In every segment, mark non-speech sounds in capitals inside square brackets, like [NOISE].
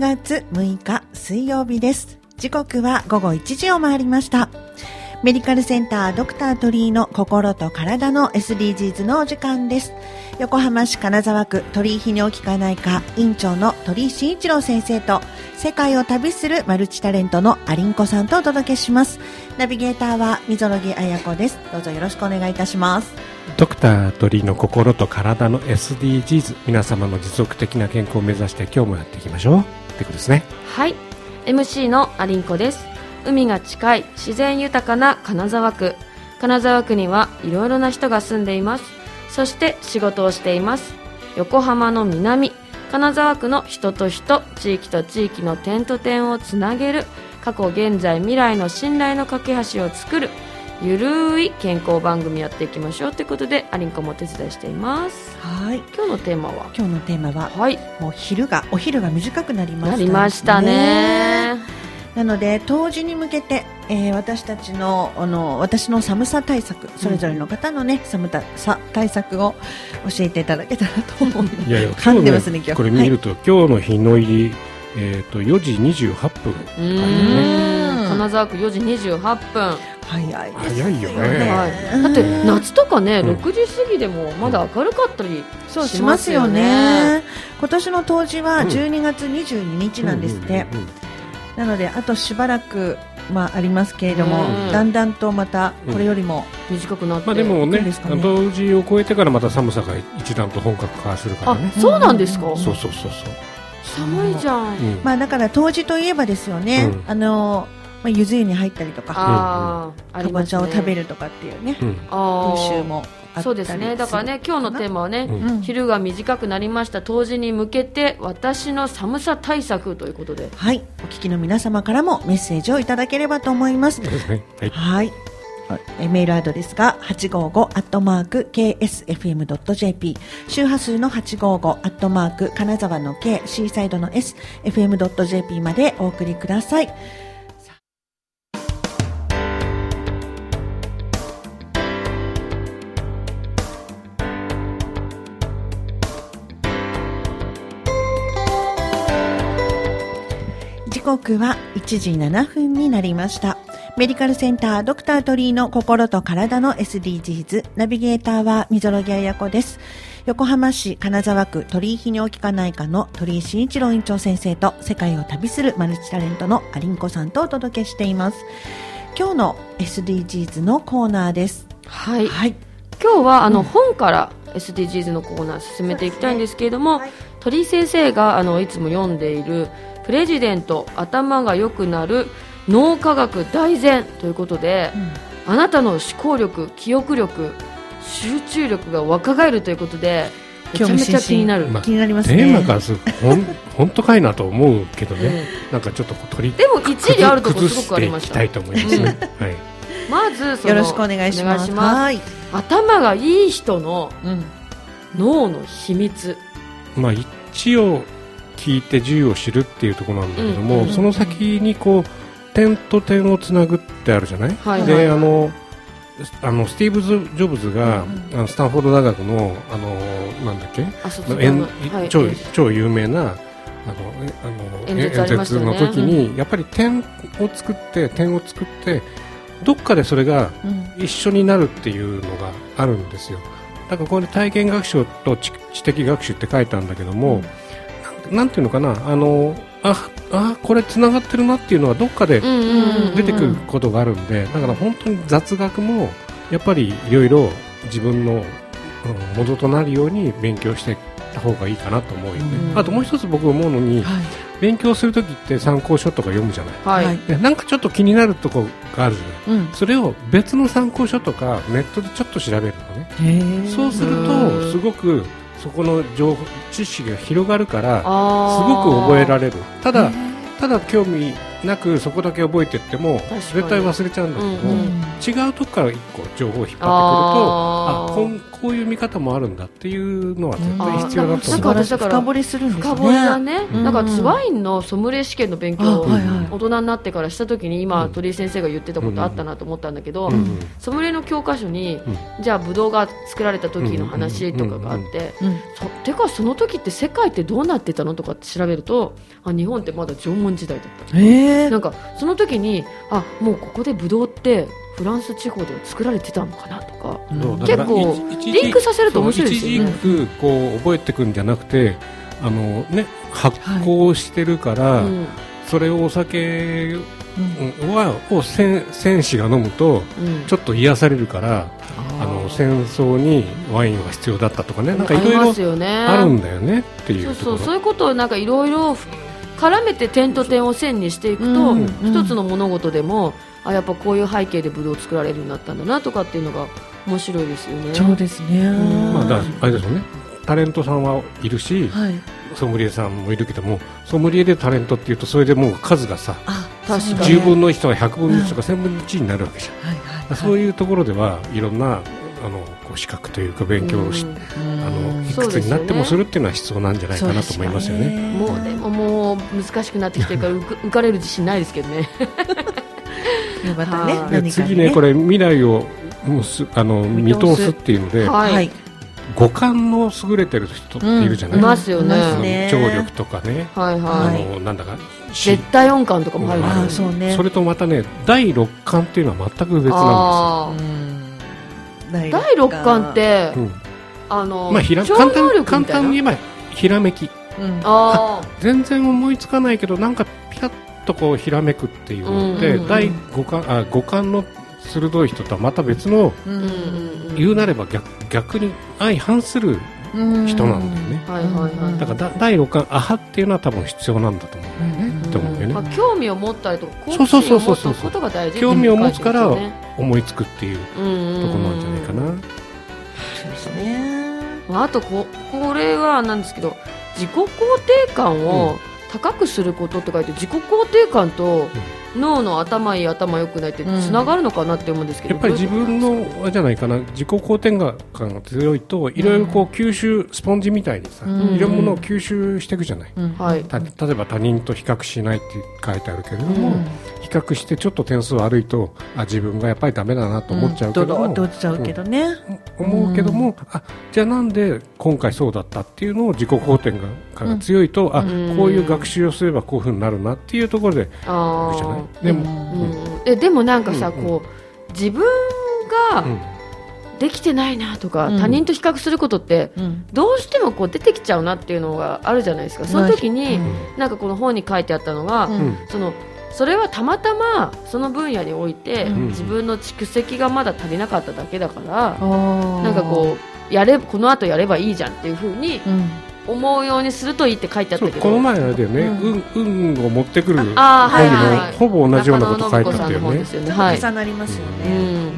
2月6日水曜日です。時刻は午後1時を回りました。メディカルセンタードクター鳥居の心と体の SDGs のお時間です。横浜市金沢区鳥居泌尿器科内科院長の鳥居慎一郎先生と世界を旅するマルチタレントのアリンコさんとお届けします。ナビゲーターは溝呂木彩子です。どうぞよろしくお願いいたします。ドクター鳥居の心と体の SDGs 皆様の持続的な健康を目指して今日もやっていきましょうってことですね。はい。MC のアリンコです。海が近い自然豊かな金沢区。金沢区にはいろいろな人が住んでいます。そして仕事をしています。横浜の南金沢区の人と人地域と地域の点と点をつなげる過去現在未来の信頼の架け橋を作るゆるい健康番組やっていきましょうということでアリンコもお手伝いしています。はい。今日のテーマは？今日のテーマは、はい。もう昼が、お昼が短くなりました、なりましたね。なので、冬至に向けて、えー私たちの、あの、私の寒さ対策、それぞれの方のね、寒さ対策を教えていただけたらと思う。いやいや噛んでますね、今日。これ見ると、今日の日の入り、えー、と4時28分うーん金沢区4時28分、はい、早い早いよね。はい、だって夏とかね、うん。6時過ぎでもまだ明るかったりそうしますすよね。ね。今年の冬至はうん。12月22日なんですって。うん。うん。うんなので、あとしばらく、まあ、ありますけれども、うん。だんだんとまた、これよりも、短くなって、まあでもね。いいですかね冬至を超えてからまた寒さが一段と本格化するからあねそうなんですか、うん。そうそうそう寒いじゃん、そう、うん。まあ、だから冬至といえばですよね、うん。あの、まあ、ゆず湯に入ったりとか、かぼちゃを食べるとかっていうね、風習もそうですね。だからね今日のテーマはね、うん。うん昼が短くなりました冬至に向けて私の寒さ対策ということではい、お聞きの皆様からもメッセージをいただければと思います。ね。はい。はい。えメールアドレスが855アットマーク ksfm.jp 周波数の855アットマーク金沢の K シーサイドの S fm.jp までお送りください。刻は1時7分になりました。メディカルセンタードクター鳥居の心と体の SDGs ナビゲーターは溝呂木彩子です。横浜市金沢区鳥居泌尿器科内科の鳥居慎一郎院長先生と世界を旅するマルチタレントのアリンコさんとお届けしています。今日の SDGs のコーナーです。はいはい。今日はあの、うん本から SDGs のコーナー進めていきたいんですけれども、はい鳥居先生があのいつも読んでいる「プレジデント頭が良くなる脳科学大全」ということで、あなたの思考力記憶力集中力が若返るということでめちゃめちゃ気になる、まあ気になりますね。テーマからす本当かいなと思うけどね、なんかちょっと取りでも一理あるところすごくありました。ね、はい。まずそのよろしくお願いします。お願いします。はい。頭がいい人のうん。脳の秘密。まあ一を聞いて10を知るっていうところなんだけども、うんうんその先にこう点と点をつなぐってあるじゃない、はいで、はい。あのあのスティーブ・ジョブズが、あのスタンフォード大学のあのなんだっけ？あ卒業演のはい。超超有名なあのえあの演説ね。の時に、やっぱり点を作って点を作ってどっかでそれがうん。一緒になるっていうのがあるんですよ。だからこれ体験学習と知知的学習って書いたんだけども、なんていうのかなあのああこれつながってるなっていうのはどっかで出てくることがあるんで、だから本当に雑学もやっぱりいろいろ自分の、うん元となるように勉強していった方がいいかなと思うよね、うん。あともう一つ僕思うのにはい。勉強するときって参考書とか読むじゃない。はい、なんかちょっと気になるとこがあるじゃない。うん。それを別の参考書とかネットでちょっと調べるのね。そうするうとんすごくそこの情報知識が広がるからすあごく覚えられれる。ただただ興味なくそこだけ覚えてっても絶対忘れちゃうんだけども、うんうん。違うとこから一個情報を引っ張ってくるとあこんこういう見方もあるんだっていうのは絶対必要だとなんか思う私だから深掘りするんですね。深掘りだね、うん。なんかツワインのソムリエ試験の勉強を大人になってからした時に今、うん。鳥居先生が言ってたことあったなと思ったんだけど、うんうんソムリエの教科書に、うん。じゃあブドウが作られた時の話とかがあって、てかその時って世界ってどうなってたのとかって調べるとあ日本ってまだ縄文時代だった。ええなんかその時にあもうここでブドウってフランス地方では作られてたのかなとか。そうだから結構一時リンクさせると面白いですよね。一こう覚えていくんじゃなくてあの、ね、発酵してるから、うん。それをお酒はを戦戦士が飲むとうん。ちょっと癒されるからあの戦争にワインが必要だったとかね。なんかいありろいろますよね。あるんだよねっていそううところ。そうそういうことをなんかいろいろ絡めて点と点を線にしていくと、うん。一つの物事でもあやっぱこういう背景でブドウを作られるようになったんだなとかっていうのが面白いですよね。そうですね。んまあ、だあれですよねタレントさんはいるし、はい。ソムリエさんもいるけどもソムリエでタレントっていうとそれでもう数がさあ、確かに10分の1とか100分の1とか1000分の1になるわけじゃん、はいはい。そういうところではいろんなあのこう資格というか勉強をし、うんあのいくつになってもするっていうのは必要なんじゃないかなと思いますよね。もうでももう難しくなってきてるから浮かれる自信ないですけどね。でまたね次ねこれ未来をむすあの見見通すっていうので、はい、はい。五感の優れてる人っているじゃない、いますよね。いますね聴力とかね、はいあはい。のなんだかし絶対音感とかも入るんああ、ですよそうね。それとまたね第六感っていうのは全く別なあーうん。第第六感っ、て、ん。ですよ、あの、うんまあ、ひら簡単簡単に言えばひらめき。うん。あ全然思いつかないけどなんかピラッとこうひらめくっていうので、うんうんうん。第五感あ五感の鋭い人とはまた別のうんうんうん、言うなれば逆逆に相反するうん人なんだよね。はいはいはい。だからだ第六感アハっていうのは多分必要なんだと思うんだよね、って思うよね、まあ、興味を持ったりとか好奇そうそう心を持そうそう。つことが大事興味を持つから思いつくっていうところなんじゃないかな、そうですね。まああとここれはなんですけど自己肯定感を高くすることって書いて自己肯定感と脳の頭いい頭良くないってつながるのかなって思うんですけど、やっぱり自分のじゃないかな自己肯定感が強いといろいろこう吸収スポンジみたいにさ、うん。いろんなものを吸収していくじゃない、うん。はい。た例えば他人と比較しないって書いてあるけれども、較してちょっと点数悪いとあ自分がやっぱりダメだなと思っちゃうけども、ドロッと落ちちゃうけどね。思うけども、あじゃあなんで今回そうだったっていうのを自己肯定感が強いと、あうん。こういう学習をすればこういうふうになるなっていうところであでも、うん。えでもなんかさ、うんうん。こう自分がうん。できてないなとか、うん。他人と比較することってうん。どうしてもこう出てきちゃうなっていうのがあるじゃないですか。その時に、うん。なんかこの本に書いてあったのが、うん。うん。そのそれはたまたまその分野において、うん。自分の蓄積がまだ足りなかっただけだから、ななんかこうやれこの後やればいいじゃんっていう風にうん、思うようにするといいって書いてあったけど。この前あれだよね、うん。運運を持ってくる本にも、はいほぼ同じようなこと書いてあったよね。中野信子さんの本ですよね。ちょっはい。と重なりますようね。ん。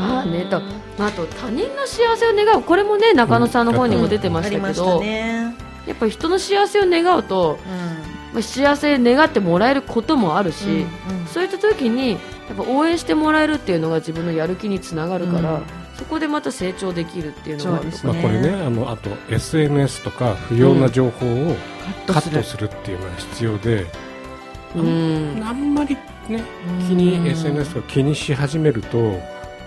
あーねだまあ、あと他人の幸せを願う。これもね中野さんの本にも出てまししたけど、たね。やっぱり人の幸せを願うと、まあ、幸せ願ってもらえることもあるし、うんそういった時にやっぱ応援してもらえるっていうのが自分のやる気につながるから、うん。そこでまた成長できるっていうのがあるとか。そうですまあ、これねあのあと SNS とか不要な情報をカカットするっていうのは必要で、うん。あんまりね気に SNS とか気にし始めると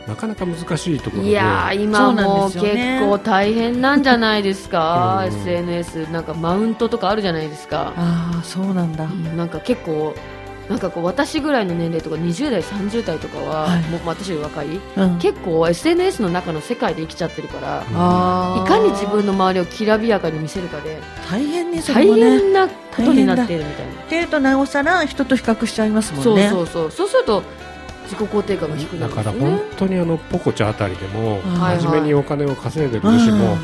なかなか難しいところで。いやー今もう結構大変なんじゃないですか、うん。SNS なんかマウントとかあるじゃないですか、ああそうなんだ。なんか結構なんかこう私ぐらいの年齢とか20代30代とかは、はい。もう私より若いうん。結構 SNS の中の世界で生きちゃってるから、あーいかに自分の周りをきらびやかに見せるかで大変ねそ大れもね。っ変なことになっているみたいな、ていうとなおさら人と比較しちゃいますもそうんね。そうそう。そうすると自己肯定感が低くなだからるんですよね本当にあのポコチャあたりでもはい真面目にお金を稼いでるうん。主も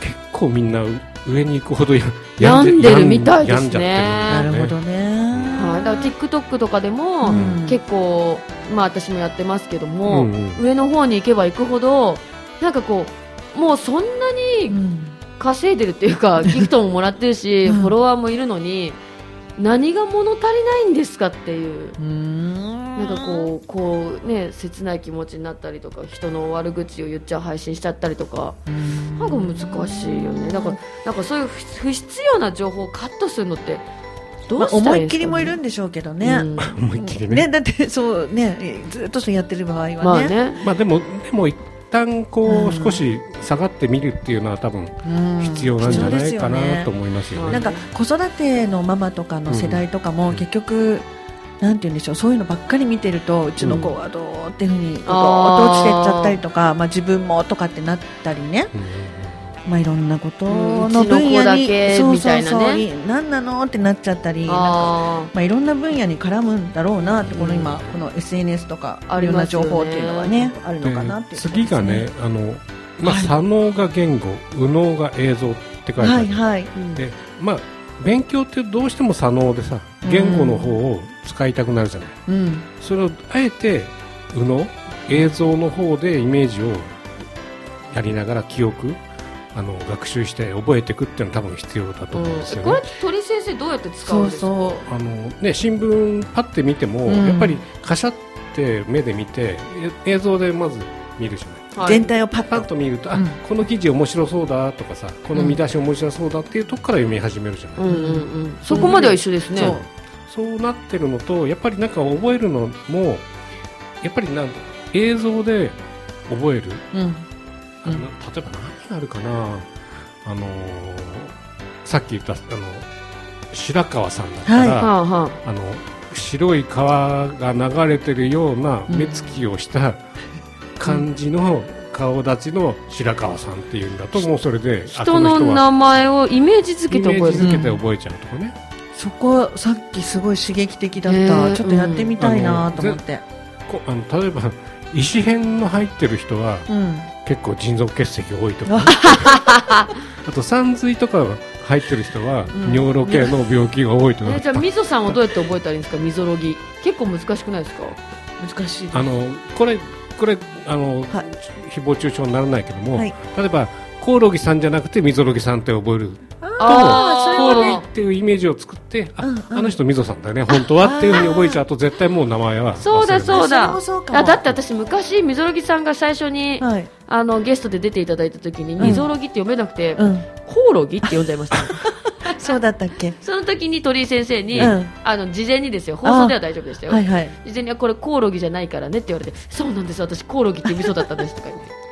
結構みんな上に行くほどや [LAUGHS] 病んでるみたいですね。なるほどね。はい、だから TikTok とかでも、うん。結構、まあ、私もやってますけども、うんうん。上の方に行けば行くほどなんかこうもうそんなにうん。稼いでるっていうか [LAUGHS] ギフトももらってるし、うん。フォロワーもいるのに何が物足りないんですかっていう。うーんなんかこうこうね切ない気持ちになったりとか人の悪口を言っちゃう配信しちゃったりとかうん。なんか難しいよね。だからなんかそういう不不必要な情報をカットするのってどまあうしたらいいんですか、ね？思いっきりもいるんでしょうけどね。うん。思いっきりね。ね、だってそうねずっとそうやってる場合はね。まあね。まあでもでも一旦こうん。う少し下がってみるっていうのは多分うん。必要なんじゃないかなと必思いますようんね。要ですよね。なんか子育てのママとかの世代とかも結局、なんて言うんでしょうそういうのばっかり見てるとうちの子はどうっていうふうに落ちてっちゃったりとか、まあ、自分もとかってなったりね、うんまあ、いろんなことうんの分野に、うちの子だけそうそうそうい何なのってなっちゃったりまあ、いろんな分野に絡むんだろうなって、このうん。今この SNS とかあいろんな情報っていうのはねあるのかなっていう、で次がね、あのまあ、はい。左脳が言語、右脳が映像って書いてある、はいはい。でまあ、勉強ってどうしても左脳でさ言語の方を使いたくなるじゃない、うん。それをあえて右脳映像の方でイメージをやりながら記憶あの学習して覚えていくっていうのは多分必要だと思うんですよね。これ鳥先生どうやって使うんですか？そうそあのね、新聞パッて見ても、うん。やっぱりカシャって目で見てえ映像でまず見るじゃない。全体をパッパッとと見ると、うん。あこの記事面白そうだとかさこの見出し面白そうだっていうとこから読み始めるじゃない、うんうんうん。そこまでは一緒ですね。そう。なってるのとやっぱりなんか覚えるのもやっぱりなん映像で覚える、うん。あの例えば何があるかな。あのーさっき言ったあの白川さんだったら、はい。はあはあの白い川が流れてるような目つきをした感じの顔立ちの白川さんっていうんだともうそれであ人の名前をイメージ付イけて覚える。メージ付けて覚えちゃうとかね、そこさっきすごい刺激的だった、へーちょっとやってみたいなと思って、こあの例えば石片の入ってる人はうん。結構腎臓結石多いとか [LAUGHS] あと山髄とか入ってる人はん。尿路系の病気が多いとか、えじゃあみぞさんをどうやって覚えたらいいんですかみぞろぎ。結構難しくないですか？難しいです。あのこれこれあの、はい。誹謗中傷にならないけども、はい。例えばコオロギさんじゃなくてみぞろぎさんって覚える。あーコオロギっていうイメージを作って、あうんうん。あの人みぞさんだよね本当はっていうふうに覚えちゃうと絶対もう名前はそうだそうだ。そあだって私昔みぞろぎさんが最初に、はい。あのゲストで出ていただいた時にん。みぞろぎって読めなくて、うん。コオロギって読んじゃいましたそうだったっけ？[LAUGHS] その時に鳥居先生に、うん。あの事前にですよ。放送では大丈夫でしたよ、はいはい。事前にはこれコオロギじゃないからねって言われてそうなんです私コオロギって読みそうだったんですとか言って。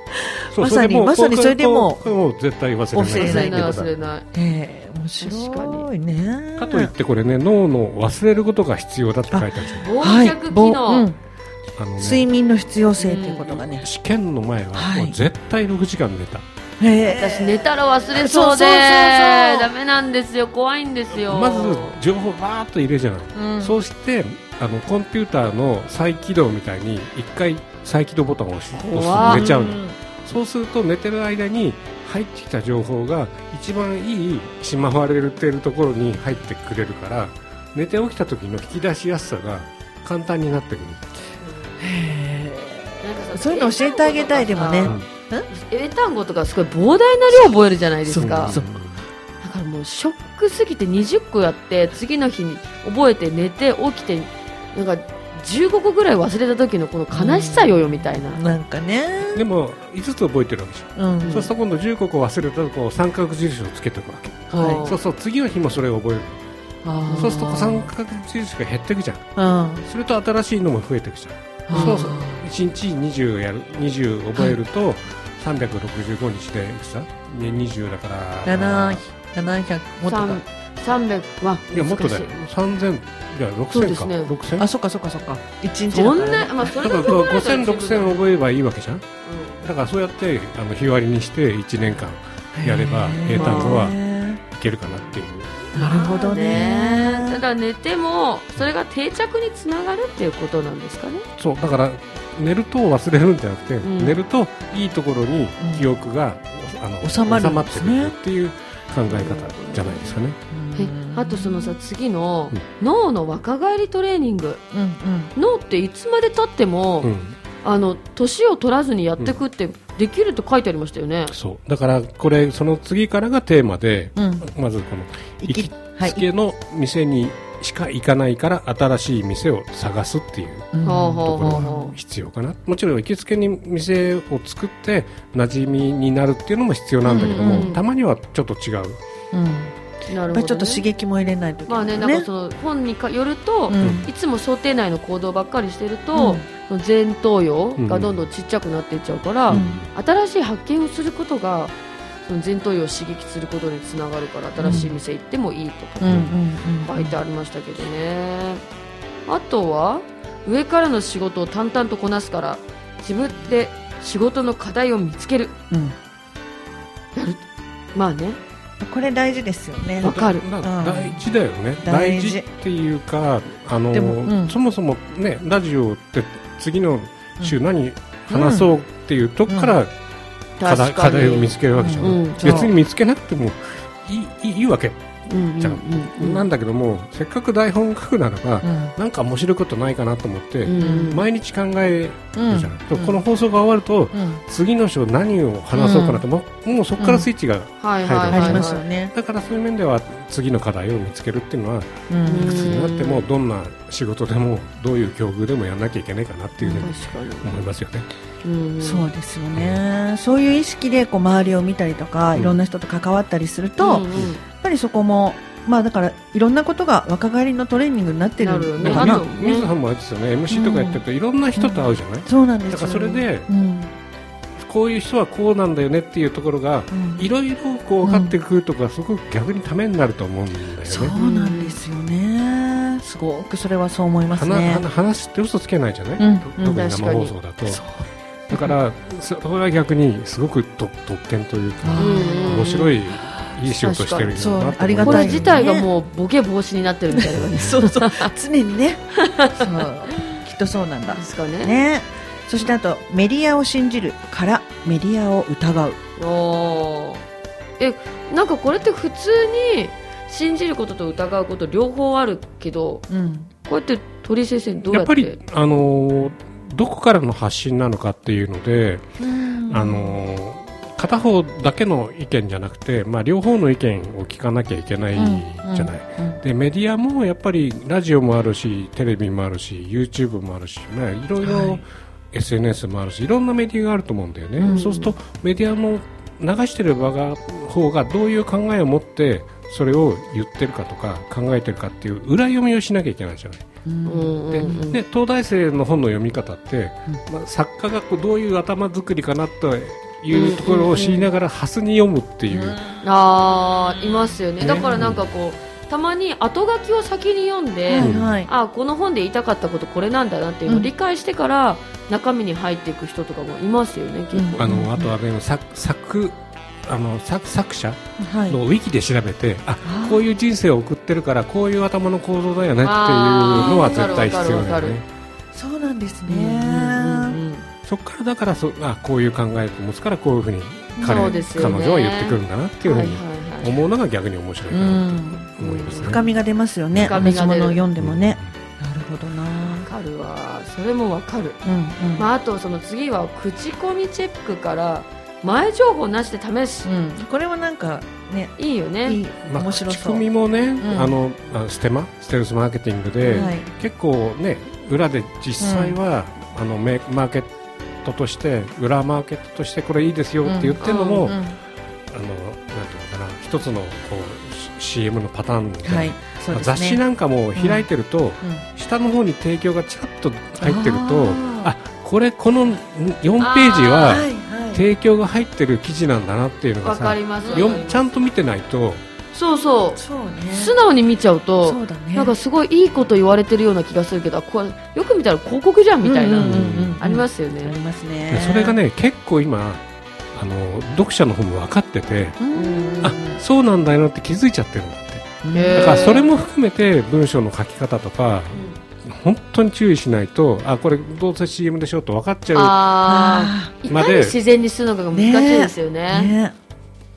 [LAUGHS] まさにそれでもうまさにそれでも。もう絶対忘れない。忘れない。忘れないええ面白いね。かといってこれね脳の忘れることが必要だって書いてある。んですよ忘却機ぼ能、うん。あのね。睡眠の必要性ということがね、試験の前ははい。もう絶対6時間寝た、私寝たら忘れそうでそうそうそうそう。ダメなんですよ。怖いんですよ。まず情報バーっと入れるじゃない、うん。そうしてあのコンピューターの再起動みたいに一回再起動ボタンを押す寝ちゃうの、んそうすると寝てる間に入ってきた情報が一番いいしまわれてるところに入ってくれるから寝て起きた時の引き出しやすさが簡単になってくる、なんかさそういうの教えてあげたいでもね。うん英単語とかすごい膨大な量覚えるじゃないですか。だからもうショックすぎて20個やって次の日に覚えて寝て起きてなんか15個ぐらい忘れた時のこの悲しさよよみたいな、なんかね。でも5つ覚えてるわけじゃん、うん。そうすると今度15個忘れたらこう三角印をつけておくわけ、はい。うんそうそう次の日もそれを覚える。そうすると三角印が減っていくじゃん。うん。それと新しいのも増えていくじゃんそうそう。1日20やる20覚えると、365日でいくつだ、ね、20だから。七700もっとか。三300はいやもっとだよ。3000いや6000か、そうですね。6000あそっかそっかそっか。一日そんだからな、まあ、それだからが5000、6000覚えればいいわけじゃん？うだからそうやってあの日割りにして1年間やれば英単語はへいけるかなっていう。んなるほどね。ただ寝てもそれが定着につながるっていうことなんですかね。そうだから寝ると忘れるんじゃなくて、ん。寝るといいところに記憶が、あの収まるんまってるっていう考え方じゃないですかね。えあとそのさ次のうん。脳の若返りトレーニング。うんうん。脳っていつまでたっても、うん、あの年を取らずにやっていくってできると書いてありましたよね、そう。だからこれその次からがテーマで、うん。まずこの行きつけの店にしか行かないから新しい店を探すっていうところが必要かな。もちろん行きつけに店を作って馴染みになるっていうのも必要なんだけども、うんうんたまにはちょっと違う、うん。うなるほど、ね、ちょっと刺激も入れないとまあねなんかその本にかよると、うん。いつも想定内の行動ばっかりしてると、その前頭葉がどんどんちっちゃくなっていっちゃうから、うん。新しい発見をすることがその前頭葉を刺激することにつながるから新しい店行ってもいいとか書いてありましたけどね、あとは上からの仕事を淡々とこなすから自分で仕事の課題を見つける。うん。まあねこれ大事ですよね。わかる。大事だよね。大事。っていうかあの、そもそもねラジオって次の週何話そうっていうとこから課題,、を見つけるわけじゃん、うん。別に見つけなくてもいいわけじゃうんなんだけどもせっかく台本書くならば、うん。なんか面白いことないかなと思って、うん。毎日考えうんるじゃん、とこの放送が終わると、うん。次の章何を話そうかなと、もう。もうそこからスイッチが、はいはいはい、はい、ありますよね。だからそういう面では次の課題を見つけるっていうのはうん。いくつになってもどんな仕事でもどういう境遇でもやらなきゃいけないかなっていうふうに。思いますよね。うんそうですよね。そういう意識でこう周りを見たりとかうん。いろんな人と関わったりすると、やっうん。うんぱりそこもまあだからいろんなことが若返りのトレーニングになってるのかな。あとね。水野さんもあれですよね。MC とかやってるといろんな人と会うじゃない、そうなんですよだからそれでうん。こういう人はこうなんだよねっていうところがうん。いろいろこう分かってくるとかすごく逆にためになると思うんだよね。そうなんですよね。すごくそれはそう思います話ね話って嘘つけないじゃない、うん。と特に生放送だとだからそそれは逆にすごくと特権というかうん面白いいい仕事してるよなと思これ自体がもうボケ防止になってるみたいな感じ [LAUGHS] そうそう。常にね。[LAUGHS] そう。きっとそうなんだ。ですかね。ね。そしてあとメディアを信じるからメディアを疑う。おー。えなんかこれって普通に信じることと疑うこと両方あるけどうん。こうやって鳥居先生どうやっやってぱり、あのーどこからの発信なのかっていうので、あのー片方だけの意見じゃなくて、まあ、両方の意見を聞かなきゃいけないじゃない、うん。でメディアもやっぱりラジオもあるしテレビもあるし YouTube もあるし、まあ、いろいろはい。SNS もあるしいろんなメディアがあると思うんだよね、うん。そうするとメディアの流してる場が方がどういう考えを持ってそれを言ってるかとか考えてるかっていう裏読みをしなきゃいけないじゃない。うんうんで東大生の本の読み方って、まあ、作家がこうどういう頭作りかなというところを知りながらハスに読むっていう、あーいますよね。ね。だからなんかこうたまに後書きを先に読んで、はいはい。あこの本で言いたかったことこれなんだなっていうのを理解してから中身に入っていく人とかもいますよね結構、あのあとはね作作あの作作者はい。のウィキで調べて、ああー。こういう人生を送ってるからこういう頭の構造だよねっていうのは絶対必要だよね。そうなんですうんうんうんねうん。そこからだからそあこういう考えを持つからこういうふうに彼ね。彼女は言ってくるんだなっていうふうにはいはいはい。思うのが逆に面白いかうなとん。思いますね。深みが出ますよね。深同じみが出る。ものを読んでもね。なるほどな。わかるわ。それもわかる、うんうん。まあ、あとその次は口コミチェックから前情報なしで試す、うん。これはなんかねいいよね。いい。まあ、面白そう。口コミもね、ん。あのあステマ？ステルスマーケティングで、はい。結構ね裏で実際は、あのメマーケットとして裏マーケットとしてこれいいですよって言ってるのも、うんあのなんていうのかな一つのこう CM のパターンで、はい。そうですね。雑誌なんかも開いてると、うん。下の方に提供がちらっと入ってるとああこれこの4ページははいはい提供が入ってる記事なんだなっていうのがさります。よちゃんと見てないとそうそう。そうね。素直に見ちゃうとね。なんかすごいいいこと言われてるような気がするけどこれよく見たら広告じゃんみたいな、ありますよありね、ますでねそれがね結構今あの読者の方も分かっててうん。あそうなんだよって気づいちゃってるんだって。だからそれも含めて文章の書き方とか本当に注意しないとあこれどうせ CM でしょと分かっちゃああいかにまで自然にするのかが難しいですようね。ね。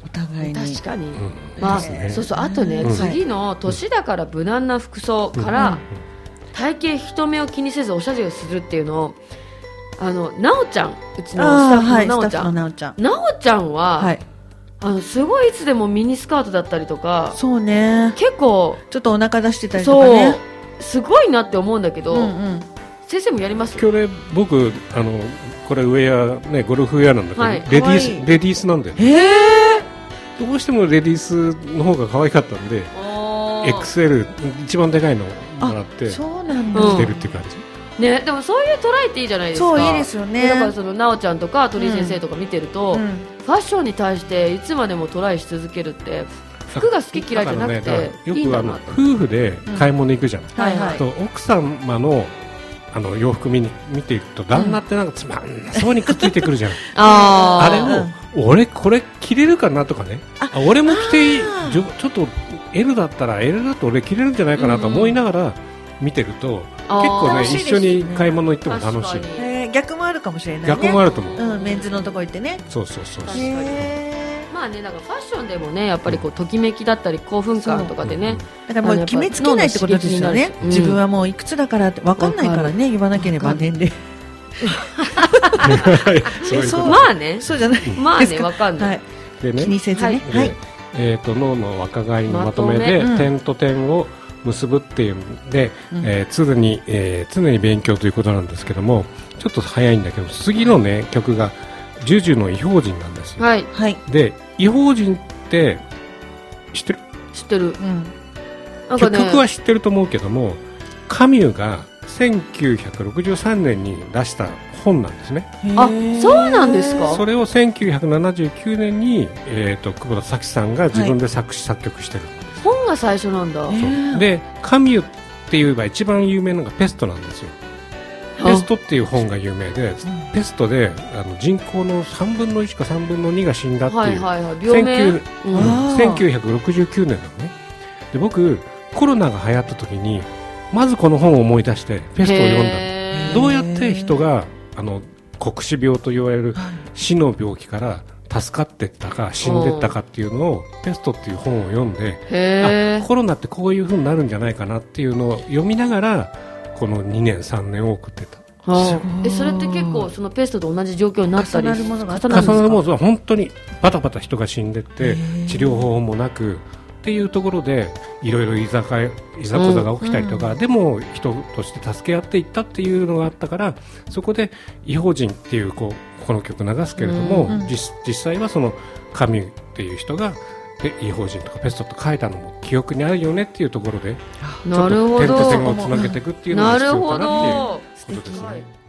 お互いに。確かに、う、うん。まあ、そうそう。あとね、うん。次の年だから無難な服装から、体型人目を気にせずおしゃれをするっていうのをあのなおちゃんうちのスタッフののなおちゃん。なおちゃん。ちゃんは、はい。あのすごいいつでもミニスカートだったりとかそうね。結構ちょっとお腹出してたりとかねすごいなって思うんだけど、うんうん。先生もやります？今日ね僕あのこれウェアねゴルフウェアなんだけど、はいレディースレディースなんだよね。ええどうしてもレディースの方が可愛かったんで XL 一番でかいのもらって着そうなんだ、うんてるっていう感じ、ね、でもそういうトライっていいじゃないですか。そういいですよね。だからその奈緒ちゃんとか鳥居先生とか見てると、うん。ファッションに対していつまでもトライし続けるって服が好き嫌いじゃなくていいんだからよくあのだなと夫婦で買い物行くじゃん、はいはい。と奥様のあの洋服見に見ていくと旦那ってなんかつまんなそうにくっついてくるじゃん、[LAUGHS] あれを、俺これ着れるかなとかね。ああ俺も着ていい。ちょっと L だったら L だと俺着れるんじゃないかなと思いながら見てると、あー。結構ね楽しいです一緒ねに買い物行っても楽しい。えー逆もあるかもしれないね。逆もあると思う、うんメンズのとこ行ってね。そうそうそう確かに。へまあねだからファッションでもねやっぱりこうときめきだったり興奮感とかでねーだからもう決めつけないってことですよね。うん。自分はもういくつだからって分かんないからね言わなければ年齢。[LAUGHS] そうまあね。そうじゃない。まあですか。ねわかんない、はい。でね。気にせずね。ではい。えー、と脳の若返りのまとめで、まうん。点と点を結ぶっていうんで、うん。えー常に、えー常に勉強ということなんですけどもちょっと早いんだけど次のね曲が「ジュジュの異邦人」なんですよ、はい。はい。で異邦人って知ってる？知ってる。うん。なんかね。曲は知ってると思うけどもカミュが1963年に出した本なんですね。あそうなんですか？それを1979年に、えー、と久保田早紀さんが自分で作詞作曲してる、本が最初なんだ、えーでカミュって言えば一番有名なのがペストなんですよペストっていう本が有名でペストであの人口の3分の1か3分の2が死んだっていう、はいはいはい。病名、19うんあー。1969年なのね。で僕コロナが流行った時にまずこの本を思い出してペストを読んだどうやって人があの黒死病と言われるはい。死の病気から助かってったか死んでったかっていうのをペストっていう本を読んでへあコロナってこういう風になるんじゃないかなっていうのを読みながらこの2年3年を送ってた。ーえそれって結構そのペストと同じ状況になったり重なるものがあった重なるんですか重なるものは本当にバタバタ人が死んでって治療方法もなくっていうところでいろいろいざかいいざこざが起きたりとか、うんでも人として助け合っていったっていうのがあったからそこで異邦人っていうこうこの曲流すけれども、うん。実実際はその神っていう人がで異邦人とかペストと書いたのも記憶にあるよねっていうところでなるほちょっと点と点どをつなげていくっていうのが必要なるほかなっていうどことですはいね。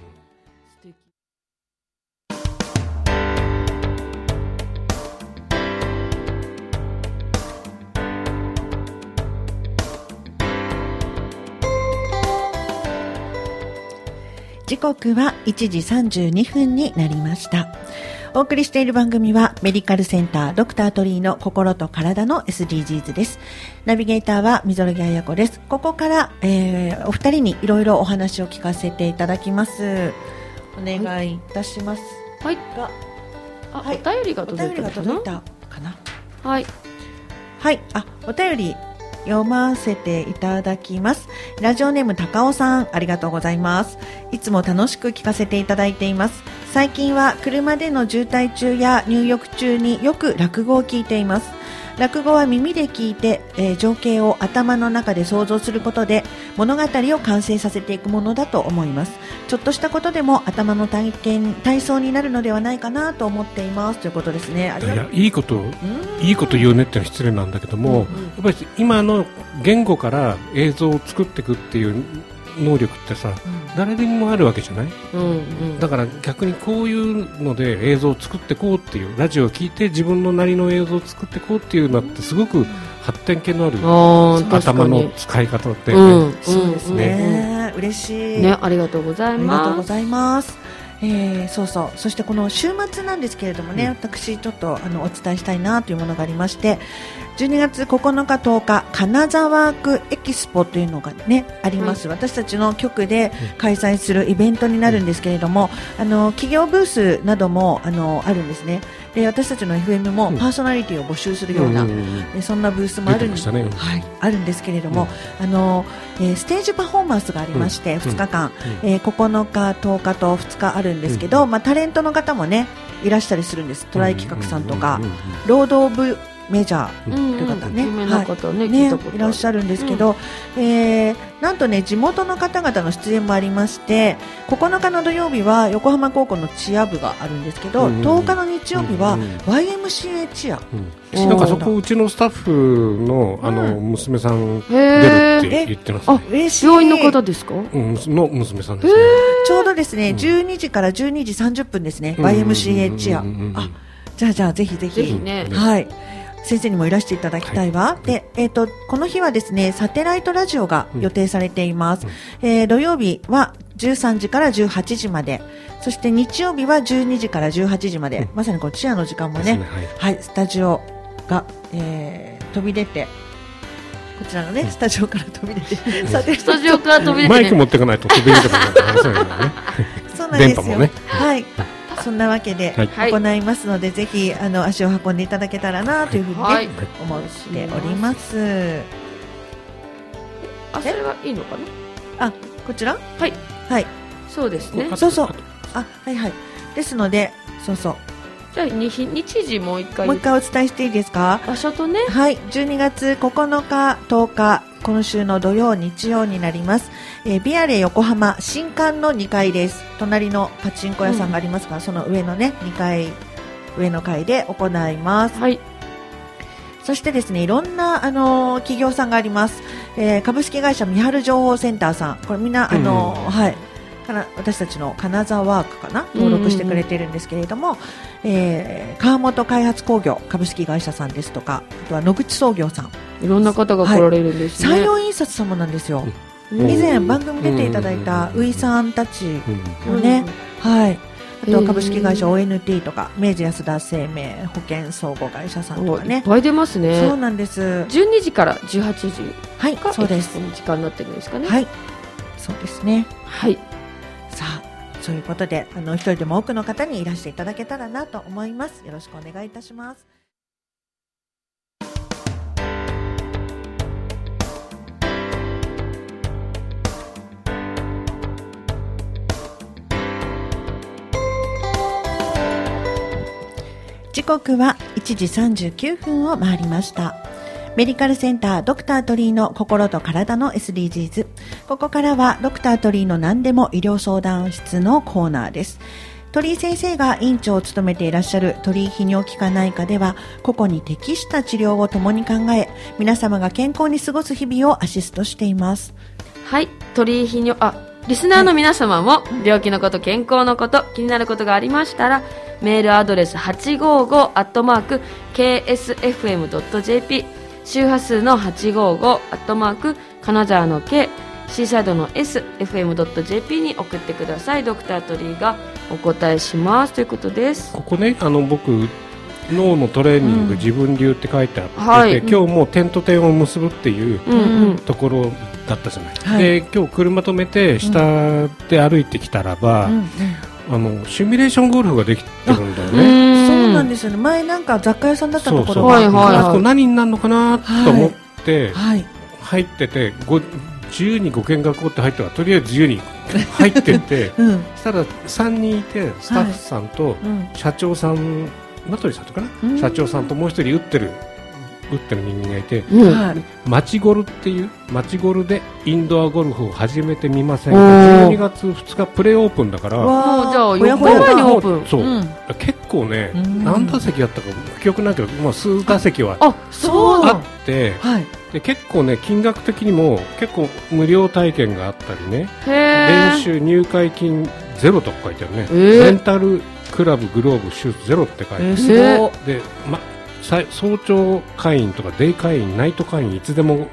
時刻は1時32分になりました。お送りしている番組はメディカルセンタードクタートリーの心と体の SDGs です。ナビゲーターは溝呂木彩子です。ここから、えーお二人にいろいろお話を聞かせていただきます。お願いいたします。はいがあ、はいお便りがお届いたのかな？はいはい。あ、お便り読ませていただきます。ラジオネーム高尾さん、ありがとうございます。いつも楽しく聞かせていただいています。最近は車での渋滞中や入浴中によく落語を聞いています。落語は耳で聞いて、えー情景を頭の中で想像することで物語を完成させていくものだと思います。ちょっとしたことでも頭の体験、体操になるのではないかなと思っています。ということですね。いやいいことうんいいこと言うねってのは失礼なんだけども、やっぱり今の言語から映像を作っていくっていう能力ってさ誰にもあるわけじゃない？うんうんだから逆にこういうので映像を作っていこうっていうラジオを聞いて自分のなりの映像を作っていこうっていうのってすごく発展系のある頭のに使い方で、うんそうですうんね。嬉しい。ねありがとうございありがとうますございます。えー、そうそう。そしてこの週末なんですけれどもね、うん私ちょっとあのお伝えしたいなというものがありまして、12月9日10日、金沢区エキスポというのがね、あります。私たちの局で開催するイベントになるんですけれども、あの、企業ブースなども、あの、あるんですね。で、私たちの FM もうん。パーソナリティを募集するような、んんんでそんなブースもあるん出てましたね。はい、あるんですけれども、あのえーステージパフォーマンスがありまして、うん。2日間、うん。えー9日、10日と2日あるんですけど、まあ、タレントの方もね、いらしたりするんです。トライ企画さんとか、うんうんうんロード・オブ・メジャー。うん。という方ね。有名な方ね、聞い。ねたことある。いらっしゃるんですけど、えーなんとね地元の方々の出演もありまして9日の土曜日は横浜高校のチア部があるんですけど、うん。うん10日の日曜日はうんうん YMCA チア、うん。なんかそこうちのスタッフのあのう娘さん出るって言ってますあね。嬉しい。病院の方ですか？うんの娘さんですね。ちょうどですね、うん。12時から12時30分ですね、うんうんうんうん YMCA チア、うんうんうんあじゃあじゃあぜひぜひ。ぜひね。うんはい先生にもいらしていただきたいわ、で、えっとこの日はですねサテライトラジオが予定されています、えー土曜日は13時から18時まで。そして日曜日は12時から18時まで、うん。まさにこのチアの時間もねねはい。はい、スタジオが、えー飛び出てこちらのね、スタジオから飛び出て、[LAUGHS] スタジオから飛び出て、ね、マイク持ってかないと飛び出てこないね。[LAUGHS] そうなんですよ。電波もね。はい。そんなわけではい行いますので、ぜひあの足を運んでいただけたらなというふうにね、はい思っております。あそれはいいのかな？あ、こちら？はいはい。そうですねそうそうあ、はいはい。ですので、そうそう。じゃあに日日時もう一回もう一回お伝えしていいですか？場所とねはい、12月9日、10日、今週の土曜、日曜になります。えービアレ横浜新館の2階です。隣のパチンコ屋さんがありますから、その上のね、2階、上の階で行います。はいそしてですね、いろんな、あのー企業さんがあります。えー株式会社三春情報センターさん。これみんな、あのーうんはい。かな私たちの金沢ワークかな登録してくれてるんですけれども、えー川本開発工業株式会社さんですとか、あとは野口創業さん、いろんな方が来られるんですね、山陽印刷様なんですよ。うん以前番組出ていただいたういさんたちうんのね、はい。あと株式会社 ONT とか、明治安田生命保険総合会社さんとかね。おいっぱい出ますそうねなんです。12時から18時はいが、そうです。時間になってるんですかねはい。そうですね。はいさあ、そういうことで、あの、一人でも多くの方にいらしていただけたらなと思います。よろしくお願いいたします。時刻は1時39分を回りました。メディカルセンタードクタートリーの心と体の SDGs。ここからはドクタートリーの何でも医療相談室のコーナーです。鳥居先生が院長を務めていらっしゃる鳥居泌尿器科内科では、個々に適した治療を共に考え、皆様が健康に過ごす日々をアシストしています。はい鳥居泌尿あリスナーの皆様も病気のこと健康のこと気になることがありましたらメールアドレス 855-ksfm.jp 周波数の 855- 金沢の K シーサイドの SFM.jp に送ってください。ドクタートリーがお答えします。ということです。ここねあの僕脳のトレーニング、うん。自分流って書いてあって、はい。で今日も点と点を結ぶっていううんうん。ところだったじゃない、はい。で今日車止めて下で歩いてきたらば、うんうん。あのシミュレーションゴルフができてるんだようね。んそうなんですよね。前なんか雑貨屋さんだったところはいが。はい。あそこ何になるのかなと思ってはい。入ってて、ご自由にご見学をって入ったらとりあえず自由に入ってって [LAUGHS] うん。そしたら3人いてスタッフさんとうん。社長さん名取さんとかな、うん。社長さんともう一人打ってる打ってる人間がいてうん。はい。マチゴルっていうマチゴルでインドアゴルフを始めてみませんおかー12月2日プレーオープンだからわもうじゃあほや4ほやだ日前にオープン。そう、うん。結構ねうん。何打席やったか記憶ないけど、まあ、数打席はあそう。あってはい。で結構ね金額的にも結構無料体験があったりね。練習入会金ゼロとか書いてあるね、えー。レンタルクラブグローブシューズゼロって書いてある、えー。で、ま、さ早朝会員とかデイ会員ナイト会員いつでも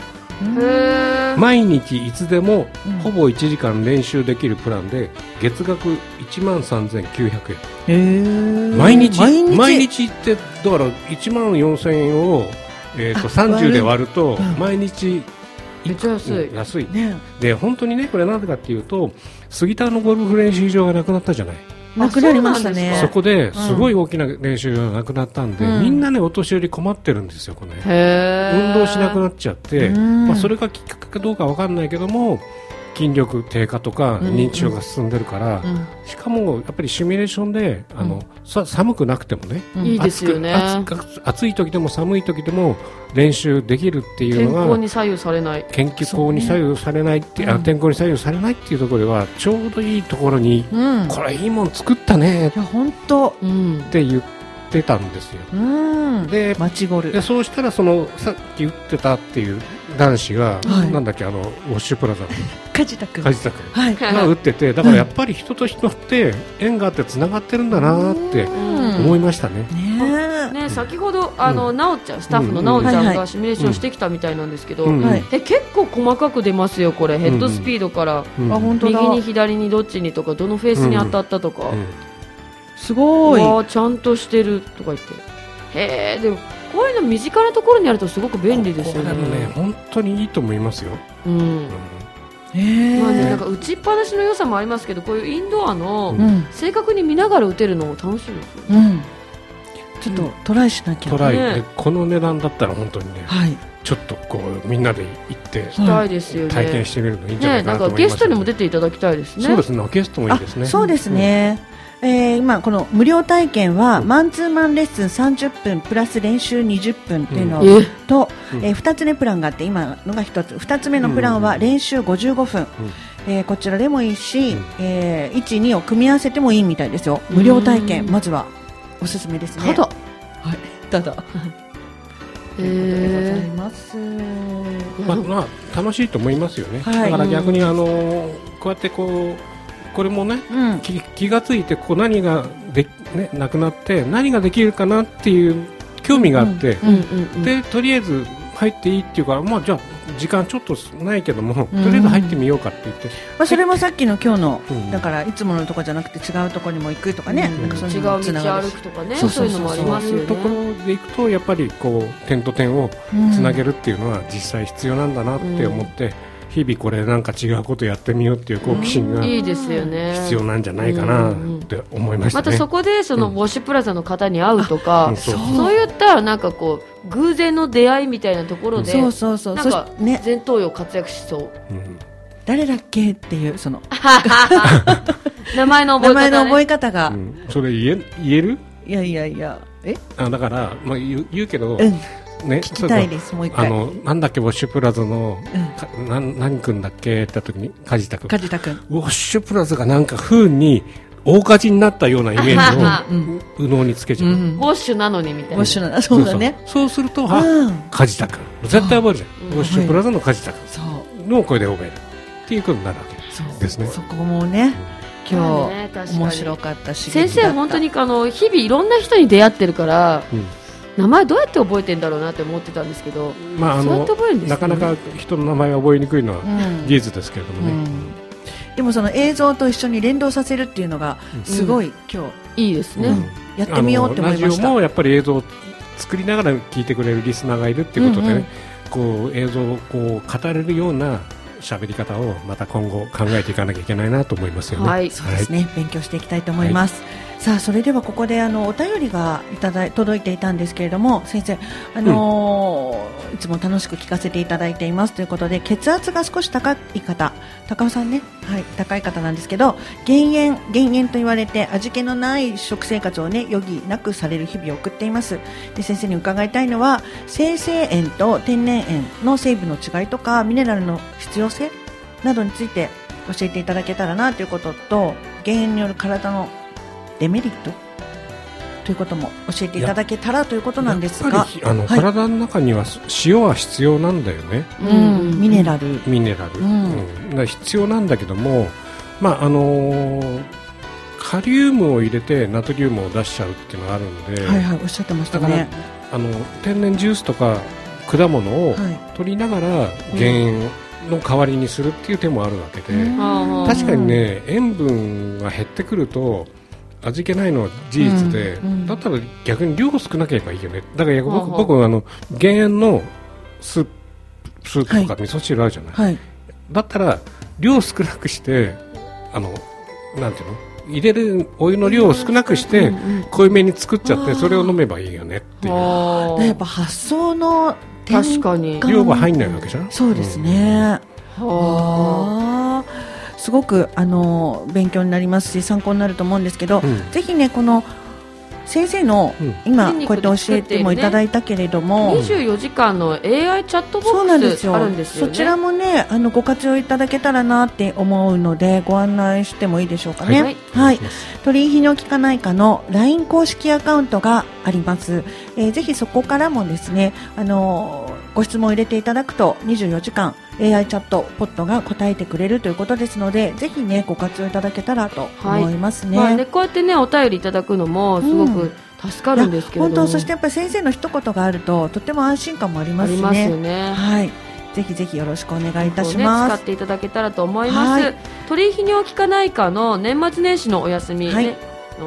毎日いつでもうん。ほぼ1時間練習できるプランで月額1万3900円。えー。毎日？毎日？毎日行ってだから1万4000円を、えー、とあ30で割るとうん。毎日めっちゃ安い。うん安い。ね。で本当にねこれなぜかっていうと杉田のゴルフ練習場がなくなったじゃない、なくなりましたね。そこですごい大きな練習場がなくなったんで、うん。みんなねお年寄り困ってるんですよこれ、へえ運動しなくなっちゃって、うん。まあ、それがきっかけかどうかわかんないけども筋力低下とかうん認知症が進んでるから、うん。しかもやっぱりシミュレーションであの、うんさ寒くなくてもね。うん。いいですよね。暑い時でも寒い時でも練習できるっていう天のが候に左右されない。研究校に左右されないって、あ天候に左右されないっていうところではちょうどいいところに、これいいもん作ったねや本当。うんって言ってたんですよ。うん。でマチゴルでそうしたらそのさっき言ってたっていう男子が、はい。なんだっけあのウォッシュプラザの梶田君。梶田君。はい。が打っててだからやっぱり人と人って縁があってつながってるんだなってうん。思いましたね。ね。ね、先ほどあの、うなおちゃんスタッフのうん。なおちゃんがシミュレーションしてきたみたいなんですけど、うん。はいで結構細かく出ますよこれ。ヘッドスピードから、右に左にどっちにとかどのフェースに当たったとか、うん。すごい。ちゃんとしてるとか言って。へえでもこういうの身近なところにあるとすごく便利ですよね。これもね本当にいいと思いますよ。うんまあね、なんか打ちっぱなしの良さもありますけどこういうインドアのうん。正確に見ながら打てるのも楽しいですよう。ん。ちょっとトライしなきゃ。トライ、ね。でこの値段だったら本当にねはい。ちょっとこうみんなで行ってしたいですよね。体験してみるのいいんじゃなねないかなんとかゲストにも出ていただきたいですね。そうですねゲストもいいですね。あそうですね、えー今この無料体験はマンツーマンレッスン30分プラス練習20分っていうのえと、うん。え2つ目プランがあって今のが1つ。2つ目のプランは練習55分、えーこちらでもいいし、うん。えー1、2を組み合わせてもいいみたいですよ。無料体験うんまずはおすすめですね。ただ。はいただ。へということでございえます。まあ、まあ楽しいと思いますよね。はい。だから逆にあのこうやってこうこれもねうん。気気がついてこう何がで、ね、なくなって何ができるかなっていう興味があって、うんうんうんでとりあえず入っていいっていうから、まあ、じゃあ時間ちょっとないけども、うんとりあえず入ってみようかって言って、まあ、それもさっきの今日の、うん。だからいつものとこじゃなくて違うとこにも行くとかね、うん。なんかそういう違う道歩くとかねそうそうそうそういうのもありますよそういうとこねろでいくとやっぱりこう点と点をつなげるっていうのは実際必要なんだなって思って、日々これなんか違うことやってみようっていう好奇心がいいですよね。必要なんじゃないかなって思いましたね。またそこでそのうんウォッシュプラザの方に会うとか、うんそう。いったなんかこう偶然の出会いみたいなところでそうそうそう。そなんか前頭葉活躍しそう。うん。誰だっけっていうその。[LAUGHS] 名前の覚え方、ね、名前の覚え方が、うん。それ言え言える？いやいやいや。え？あだから、まあ、言う言うけど、うんね、聞きたいですもう一回。あのなんだっけウォッシュプラザの、うん。かなん何君だっけって言った時に梶田君梶田君ウォッシュプラザがなんか不運に大火事になったようなイメージをうん。右脳につけちゃう、うんウォッシュなのにみたいな。ウォッシュなそうだね。そうするとあ、うん。梶田君絶対覚えるじゃん、うん。ウォッシュプラザの梶田君そうの声で覚える。っていうことになるわけそうですね。そこもね今まあね面白かった刺激だ先生本当にあの日々いろんな人に出会ってるからうん名前どうやって覚えてんだろうなって思ってたんですけどまああのね。なかなか人の名前が覚えにくいのはうん。事実ですけれどもね、うん。でもその映像と一緒に連動させるっていうのがすごい今いいですね、うん。日やってみようって思いましあのラジオたもやっぱり映像を作りながら聞いてくれるリスナーがいるっていうことでね、うんうん。こう映像をこう語れるような喋り方をまた今後考えていかなきゃいけないなと思いますよね。はい。そうですね、勉強していきたいと思います。さあ、それではここであのお便りがいただい届いていたんですけれども、先生、あのーいつも楽しく聞かせていただいていますということで、血圧が少し高い方、高尾さんね、はい、高い方なんですけど、減塩、減塩と言われて味気のない食生活をね、余儀なくされる日々を送っています。で、先生に伺いたいのは、生成塩と天然塩の成分の違いとか、ミネラルの必要性などについて教えていただけたらなということと減塩による体のデメリット？ということも教えていただけたらということなんですやっがぱりあの、はい。体の中には塩は必要なんだよね。うん。ミネラル。ミネラル、うん。だから必要なんだけども、まああのーカリウムを入れてナトリウムを出しちゃうっていうのがあるんで、はいはいおっしゃってましただから、ねあの天然ジュースとか果物をはい。取りながら減塩の代わりにするっていう手もあるわけで、うん。確かにね塩分が減ってくると味気ないのは事実で、うんうん。だったら逆に量少なければいいよね。だから僕,、僕あの減塩のスープスープとかは味噌汁あるじゃない、はい。だったら量少なくしてあのなんていうの？入れるお湯の量を少なくして濃いめに作っちゃってそれを飲めばいいよねっていう。やっぱ発想の転確かに。換量は入んないわけじゃん？そうですね、はああすごくあの勉強になりますし参考になると思うんですけど、うん。ぜひねこの先生のうん。今こうやって教えてもいただいたけれども、24時間の AI チャットボそうなんですよ。ックスあるんですよね。そちらもねあのご活用いただけたらなって思うのでご案内してもいいでしょうかね。はい。はい。鳥居泌尿器科内科の LINE 公式アカウントがあります、えーぜひそこからもですね、あのーご質問を入れていただくと24時間 AI チャットポットが答えてくれるということですのでぜひねご活用いただけたらと思いますね。まあね、こうやってねお便りいただくのもすごく助かるんですけれど本当そしてやっぱり先生の一言があるととても安心感もありますしありますよね。ね。はい。ぜひぜひよろしくお願いいたしね、ます。使っていただけたらと思います、はい鳥居泌尿器科内科の年末年始のお休み、ねはい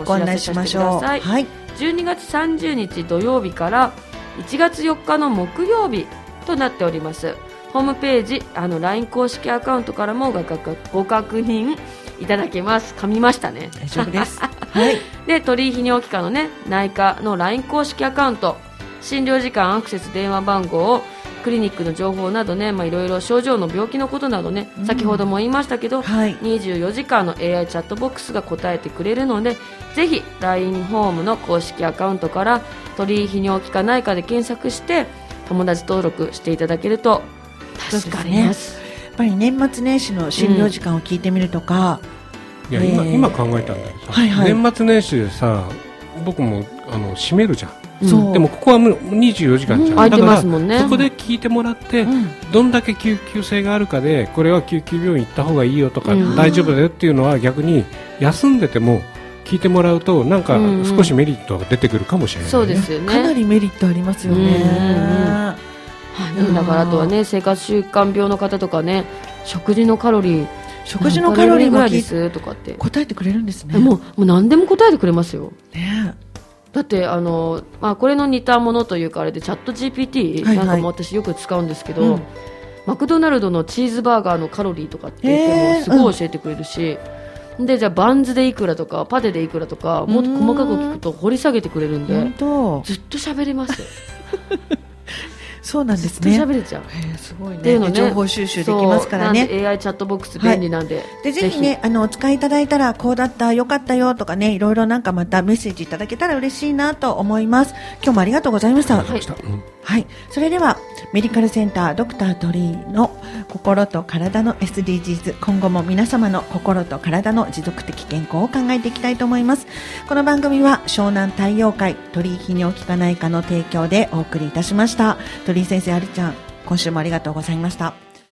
ご案内しましょう。はい。12月30日土曜日から1月4日の木曜日となっておりますホームページあの LINE 公式アカウントからもご確ご確認いただけます噛みましたね大丈夫です。[LAUGHS] はい。で鳥居泌尿器科のね内科の LINE 公式アカウント診療時間アクセス電話番号をクリニックの情報などねまあいろいろ症状の病気のことなどね、うん。先ほども言いましたけど、はい。24時間の AI チャットボックスが答えてくれるのでぜひ LINE ホームの公式アカウントから鳥居泌尿器科内科で検索して友達登録していただけると助かります。やっぱり年末年始の診療時間を聞いてみるとか、いや今,、えー。今考えたんだけどさ、はいはい。年末年始でさ僕もあの閉めるじゃんでもここはもう24時間じゃん、うん。空いてだからますもんね。そこで聞いてもらって、うん。どんだけ救急性があるかでこれは救急病院行った方がいいよとか、うん。大丈夫だよっていうのは逆に休んでても聞いてもらうとなんか少しメリットが出てくるかもしれない、ね。そうですよね。かなりメリットありますよね。うん。うん。うん。はい、だからあとはね生活習慣病の方とかね食事のカロリー。食事のカロリー何カぐらいでとかって。答えてくれるんですね。もうもう何でも答えてくれますよ。ねだってあの、まあ、これの似たものというかあれでチャット GPT はいはい。なんかも私よく使うんですけど、うん。マクドナルドのチーズバーガーのカロリーとかって言ってもすごい教えてくれるし、でじゃあバンズでいくらとかパテでいくらとかもっと細かく聞くと掘り下げてくれるんでずっと喋れますよ [LAUGHS] そうなんですね。喋れちゃう、すごいっていうのね。ね情報収集できますからね。AI チャットボックス便利なんで、でぜひねあのお使いいただいたらこうだったよかったよとかねいろいろなんかまたメッセージいただけたら嬉しいなと思います。今日もありがとうございました。わかりました。うん。はい。それではメディカルセンタードクタートリーの心と体の SDGs 今後も皆様の心と体の持続的健康を考えていきたいと思います。この番組は湘南太陽会鳥居泌尿器科内科の提供でお送りいたしました。鳥居先生ありちゃん今週もありがとうございました。